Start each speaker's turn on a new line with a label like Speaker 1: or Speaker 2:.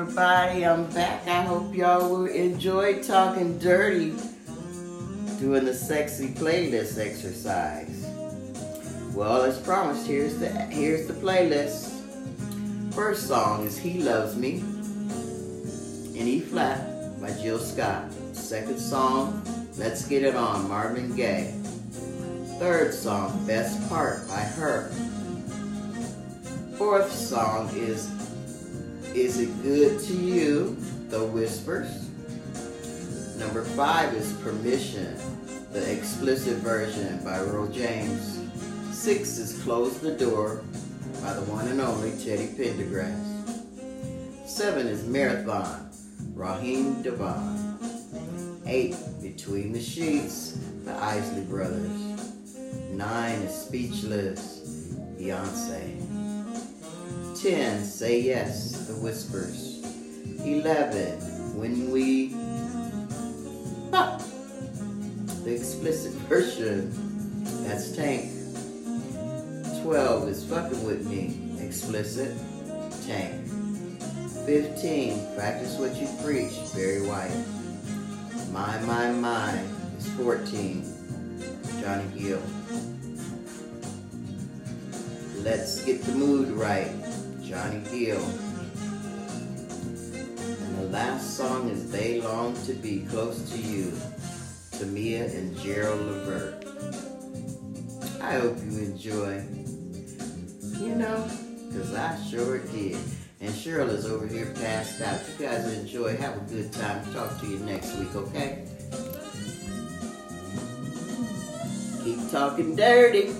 Speaker 1: everybody. I'm back. I hope y'all will enjoy talking dirty, doing the sexy playlist exercise. Well, as promised, here's the here's the playlist. First song is "He Loves Me" in E flat by Jill Scott. Second song, "Let's Get It On" Marvin Gaye. Third song, "Best Part" by Her. Fourth song is is It Good to You? The Whispers. Number five is Permission, the explicit version by Earl James. Six is Close the Door by the one and only Teddy Pendergrass. Seven is Marathon, Raheem DeVaughn. Eight, Between the Sheets, the Isley Brothers. Nine is Speechless, Beyonce. 10, Say Yes, The Whispers. 11, When We... Ah, the explicit version, that's Tank. 12 is Fucking With Me, explicit, Tank. 15, Practice What You Preach, Barry White. My, My, My is 14, Johnny Gill. Let's get the mood right. Johnny Gill. And the last song is They Long to Be Close to You, Tamia and Gerald Levert. I hope you enjoy. You know, because I sure did. And Cheryl is over here passed out. You guys enjoy. Have a good time. Talk to you next week, okay? Keep talking dirty.